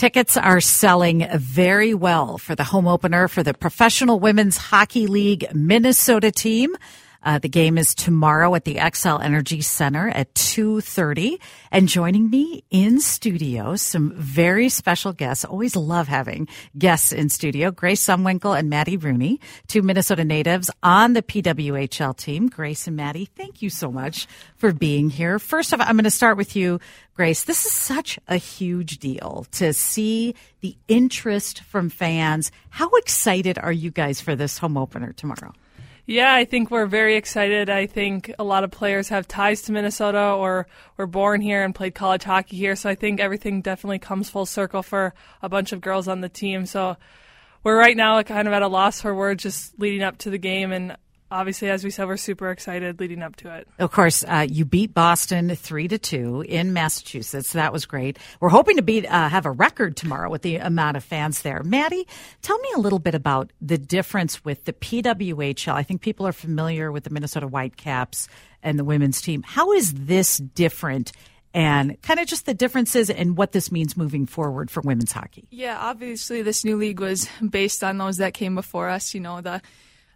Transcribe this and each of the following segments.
Tickets are selling very well for the home opener for the Professional Women's Hockey League Minnesota team. Uh, the game is tomorrow at the Xcel Energy Center at 2.30. And joining me in studio, some very special guests. Always love having guests in studio. Grace Zumwinkle and Maddie Rooney, two Minnesota natives on the PWHL team. Grace and Maddie, thank you so much for being here. First off, I'm going to start with you, Grace. This is such a huge deal to see the interest from fans. How excited are you guys for this home opener tomorrow? Yeah, I think we're very excited. I think a lot of players have ties to Minnesota or were born here and played college hockey here. So I think everything definitely comes full circle for a bunch of girls on the team. So we're right now kind of at a loss for words just leading up to the game. And obviously, as we said, we're super excited leading up to it. Of course, uh, you beat Boston three to two in Massachusetts. That was great. We're hoping to beat uh, have a record tomorrow with the amount of fans there. Maddie, tell me a little bit about the difference with the PWHL. I think people are familiar with the Minnesota Whitecaps and the women's team. How is this different? And kind of just the differences and what this means moving forward for women's hockey. Yeah, obviously, this new league was based on those that came before us. You know, the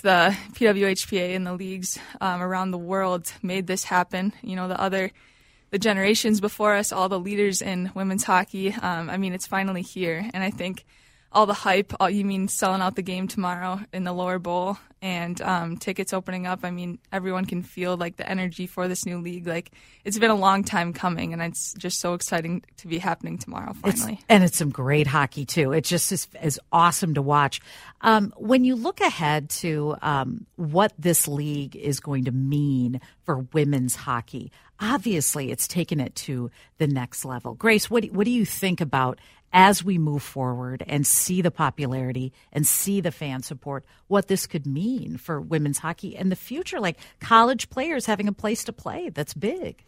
The PWHPA and the leagues um, around the world made this happen. You know, the other, the generations before us, all the leaders in women's hockey. Um, I mean, it's finally here, and I think all the hype. All, you mean selling out the game tomorrow in the lower bowl and um, tickets opening up. I mean, everyone can feel like the energy for this new league. Like it's been a long time coming, and it's just so exciting to be happening tomorrow. Finally, it's, and it's some great hockey too. It just is, is awesome to watch. Um, when you look ahead to um, what this league is going to mean for women's hockey, obviously it's taken it to the next level. Grace, what what do you think about as we move forward and see the popularity and see the fan support, what this could mean for women's hockey and the future, like college players having a place to play. That's big.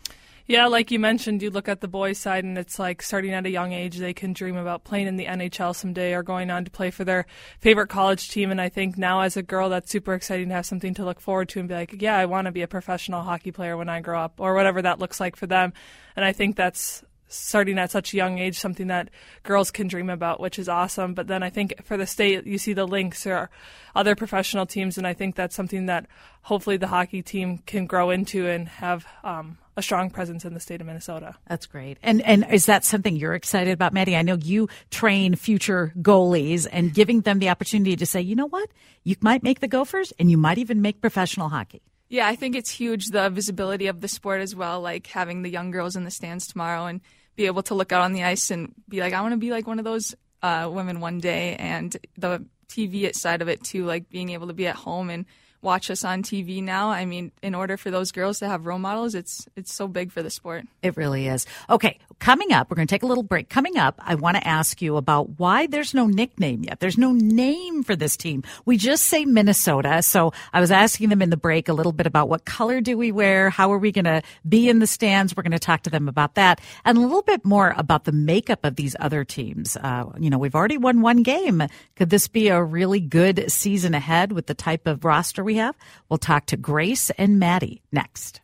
Yeah, like you mentioned, you look at the boys' side, and it's like starting at a young age, they can dream about playing in the NHL someday or going on to play for their favorite college team. And I think now, as a girl, that's super exciting to have something to look forward to and be like, yeah, I want to be a professional hockey player when I grow up, or whatever that looks like for them. And I think that's starting at such a young age something that girls can dream about, which is awesome. But then I think for the state, you see the Lynx or other professional teams, and I think that's something that hopefully the hockey team can grow into and have um, a strong presence in the state of Minnesota. That's great. And and is that something you're excited about, Maddie? I know you train future goalies and giving them the opportunity to say, you know what, you might make the Gophers, and you might even make professional hockey. Yeah, I think it's huge the visibility of the sport as well, like having the young girls in the stands tomorrow and be able to look out on the ice and be like, I want to be like one of those uh, women one day. And the TV side of it too, like being able to be at home and watch us on TV now. I mean, in order for those girls to have role models, it's it's so big for the sport. It really is. Okay, coming up, we're going to take a little break. Coming up, I want to ask you about why there's no nickname yet. There's no name for this team. We just say Minnesota. So I was asking them in the break a little bit about what color do we wear? How are we going to be in the stands? We're going to talk to them about that and a little bit more about the makeup of these other teams. Uh, you know, we've already won one game. Could this be a really good season ahead with the type of roster we have? We'll talk to Grace and Maddie next.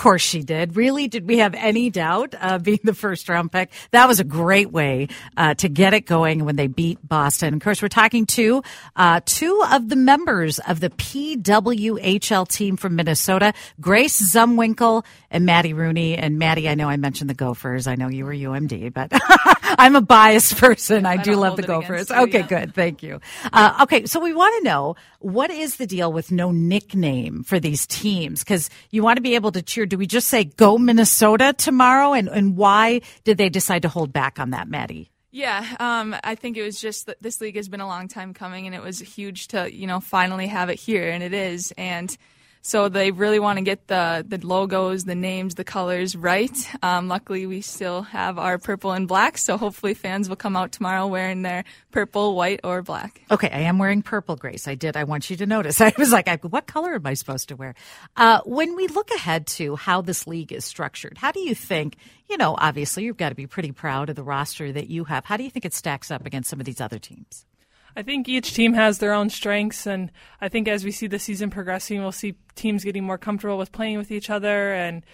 Course she did. Really, did we have any doubt uh, being the first round pick? That was a great way uh, to get it going when they beat Boston. Of course, we're talking to uh, two of the members of the PWHL team from Minnesota, Grace Zumwinkle and Maddie Rooney. And Maddie, I know I mentioned the Gophers. I know you were UMD, but I'm a biased person. I, I do love the Gophers. You, okay, yeah. good. Thank you. Uh, okay, so we want to know what is the deal with no nickname for these teams? Because you want to be able to cheer. Do we just say go Minnesota tomorrow? And, and why did they decide to hold back on that, Maddie? Yeah, um, I think it was just that this league has been a long time coming, and it was huge to you know finally have it here, and it is. And so they really want to get the, the logos, the names, the colors right. Um, luckily, we still have our purple and black, so hopefully fans will come out tomorrow wearing their purple, white, or black. Okay, I am wearing purple, Grace. I did. I want you to notice. I was like, what color am I supposed to wear? Uh, when we look ahead to how this league is structured, how do you think, you know, obviously you've got to be pretty proud of the roster that you have. How do you think it stacks up against some of these other teams? I think each team has their own strengths, and I think as we see the season progressing, we'll see teams getting more comfortable with playing with each other and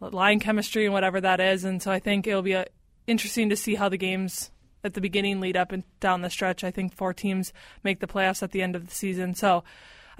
line chemistry and whatever that is. And so I think it'll be a, uh, interesting to see how the games at the beginning lead up and down the stretch. I think four teams make the playoffs at the end of the season, so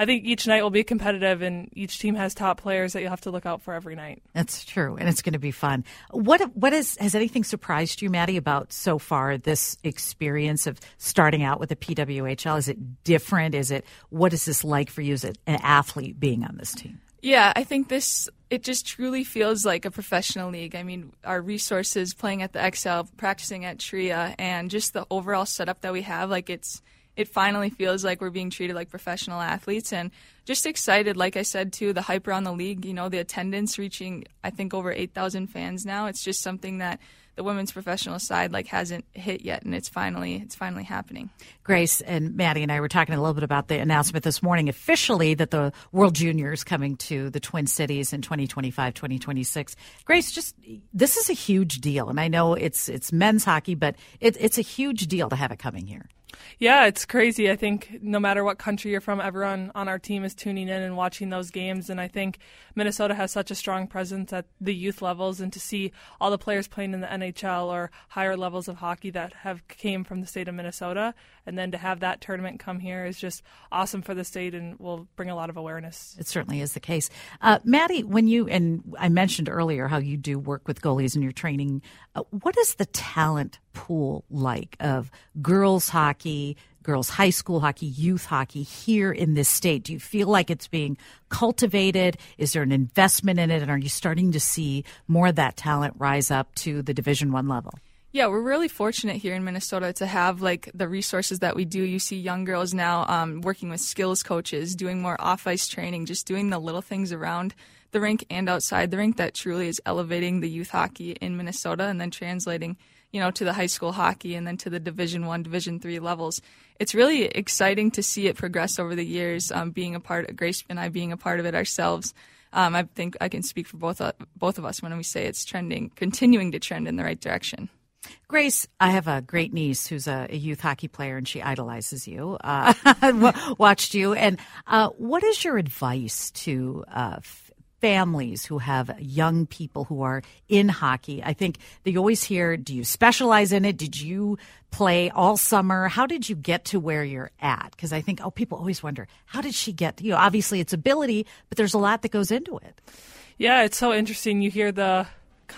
I think each night will be competitive, and each team has top players that you'll have to look out for every night. That's true, and it's going to be fun. What what is has anything surprised you, Maddie, about so far this experience of starting out with the PWHL? Is it different? Is it what is this like for you as an athlete being on this team? Yeah, I think this it just truly feels like a professional league. I mean, our resources playing at the Xcel, practicing at TRIA, and just the overall setup that we have, like it's it finally feels like we're being treated like professional athletes. And just excited like i said too the hype around the league you know the attendance reaching i think over 8000 fans now. It's just something that the women's professional side like hasn't hit yet and it's finally it's finally happening. Grace and maddie and i were talking a little bit about the announcement this morning officially that the world juniors coming to the twin cities in 2025 2026 grace just this is a huge deal and i know it's it's men's hockey but it, it's a huge deal to have it coming here yeah, it's crazy. I think no matter what country you're from, everyone on our team is tuning in and watching those games. And I think Minnesota has such a strong presence at the youth levels, and to see all the players playing in the NHL or higher levels of hockey that have came from the state of Minnesota, and then to have that tournament come here is just awesome for the state and will bring a lot of awareness. It certainly is the case. Uh, Maddie, when you and I mentioned earlier how you do work with goalies in your training, uh, what is the talent pool like of girls hockey? girls high school hockey, youth hockey here in this state? Do you feel like it's being cultivated? Is there an investment in it? And are you starting to see more of that talent rise up to the Division One level? Yeah, we're really fortunate here in Minnesota to have like the resources that we do. You see young girls now um, working with skills coaches, doing more off ice training, just doing the little things around the rink and outside the rink that truly is elevating the youth hockey in Minnesota and then translating, you know, to the high school hockey and then to the Division One, Division Three levels. It's really exciting to see it progress over the years. Um, being a part, of Grace and I being a part of it ourselves. Um, I think I can speak for both uh, both of us when we say it's trending, continuing to trend in the right direction. Grace, I have a great niece who's a, a youth hockey player, and she idolizes you. Uh, watched you, and uh, what is your advice to uh, families who have young people who are in hockey? I think they always hear, "Do you specialize in it? Did you play all summer? How did you get to where you're at?" Because I think, oh, people always wonder, how did she get? You know, obviously it's ability, but there's a lot that goes into it. Yeah, it's so interesting. You hear the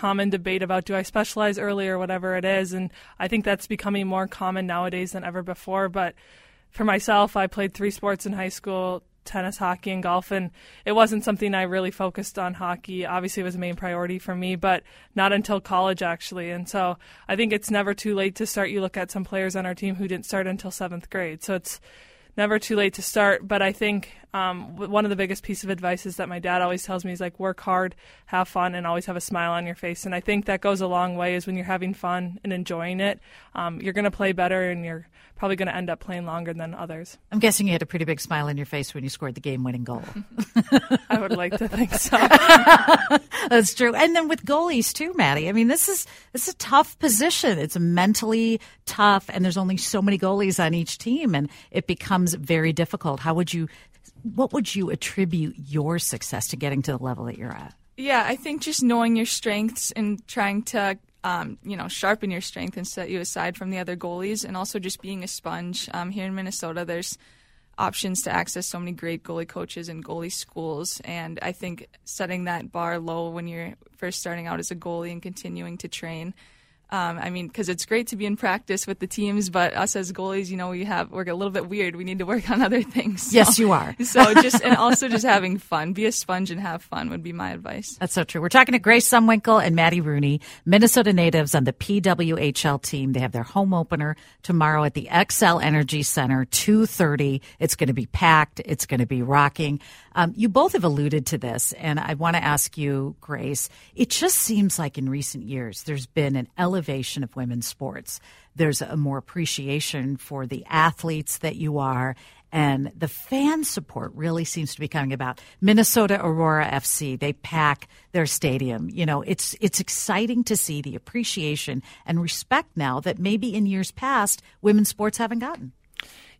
common debate about do I specialize early or whatever it is. And I think that's becoming more common nowadays than ever before. But for myself, I played three sports in high school tennis, hockey, and golf. And it wasn't something I really focused on hockey. Obviously, it was a main priority for me, but not until college, actually. And so I think it's never too late to start. You look at some players on our team who didn't start until seventh grade. So it's never too late to start. But I think Um, one of the biggest piece of advice is that my dad always tells me is like work hard, have fun, and always have a smile on your face. And I think that goes a long way. Is when you're having fun and enjoying it, um, you're going to play better, and you're probably going to end up playing longer than others. I'm guessing you had a pretty big smile on your face when you scored the game-winning goal. I would like to think so. That's true. And then with goalies too, Maddie. I mean, this is this is a tough position. It's mentally tough, and there's only so many goalies on each team, and it becomes very difficult. How would you? What would you attribute your success to getting to the level that you're at? Yeah, I think just knowing your strengths and trying to um, you know, sharpen your strength and set you aside from the other goalies, and also just being a sponge. Um, here in Minnesota, there's options to access so many great goalie coaches and goalie schools, and I think setting that bar low when you're first starting out as a goalie and continuing to train um, I mean, because it's great to be in practice with the teams, but us as goalies, you know, we have we're a little bit weird. We need to work on other things. So, yes, you are. so just and also just having fun. Be a sponge and have fun would be my advice. That's so true. We're talking to Grace Zumwinkle and Maddie Rooney, Minnesota natives on the PWHL team. They have their home opener tomorrow at the Xcel Energy Center, two thirty. It's going to be packed. It's going to be rocking. Um, you both have alluded to this, and I want to ask you, Grace. It just seems like in recent years there's been an elevation of women's sports. There's a more appreciation for the athletes that you are, and the fan support really seems to be coming about. Minnesota Aurora FC, they pack their stadium. You know, it's it's exciting to see the appreciation and respect now that maybe in years past women's sports haven't gotten.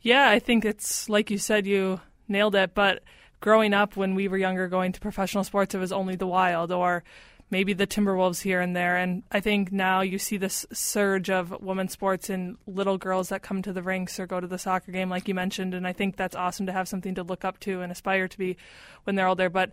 Yeah, I think it's like you said, you nailed it, but growing up when we were younger going to professional sports, it was only the Wild or maybe the Timberwolves here and there. And I think now you see this surge of women's sports and little girls that come to the rinks or go to the soccer game, like you mentioned. And I think that's awesome to have something to look up to and aspire to be when they're older. But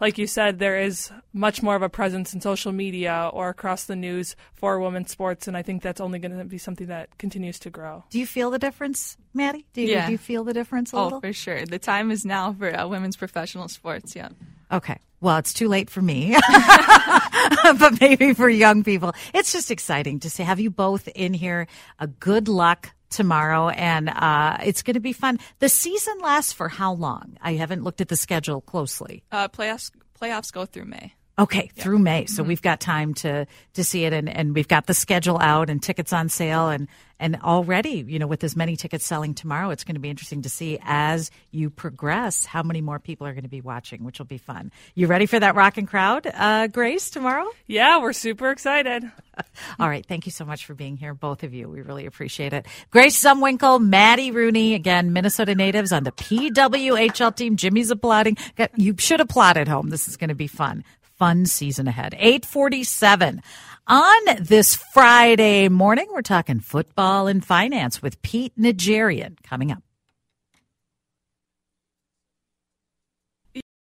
like you said, there is much more of a presence in social media or across the news for women's sports, and I think that's only going to be something that continues to grow. Do you feel the difference, Maddie? Do you, yeah. do you feel the difference a oh, little? for sure. The time is now for uh, women's professional sports, yeah. Okay. Well, it's too late for me, but maybe for young people. It's just exciting to see. Have you both in here? A good luck tomorrow, and uh, it's going to be fun. The season lasts for how long? I haven't looked at the schedule closely. Uh, playoffs playoffs go through May. Okay, yeah. through May. So mm-hmm. we've got time to to see it, and, and we've got the schedule out and tickets on sale, and and already, you know, with as many tickets selling tomorrow, it's going to be interesting to see as you progress how many more people are going to be watching, which will be fun. You ready for that rocking crowd, uh, Grace, tomorrow? Yeah, we're super excited. All right, thank you so much for being here, both of you. We really appreciate it. Grace Zumwinkle, Maddie Rooney, again, Minnesota natives on the PWHL team. Jimmy's applauding. You should applaud at home. This is going to be fun fun season ahead. 847. On this Friday morning, we're talking football and finance with Pete Najarian coming up.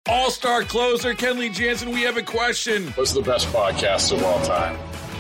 All star closer Kenley Jansen, we have a question. What's the best podcast of all time?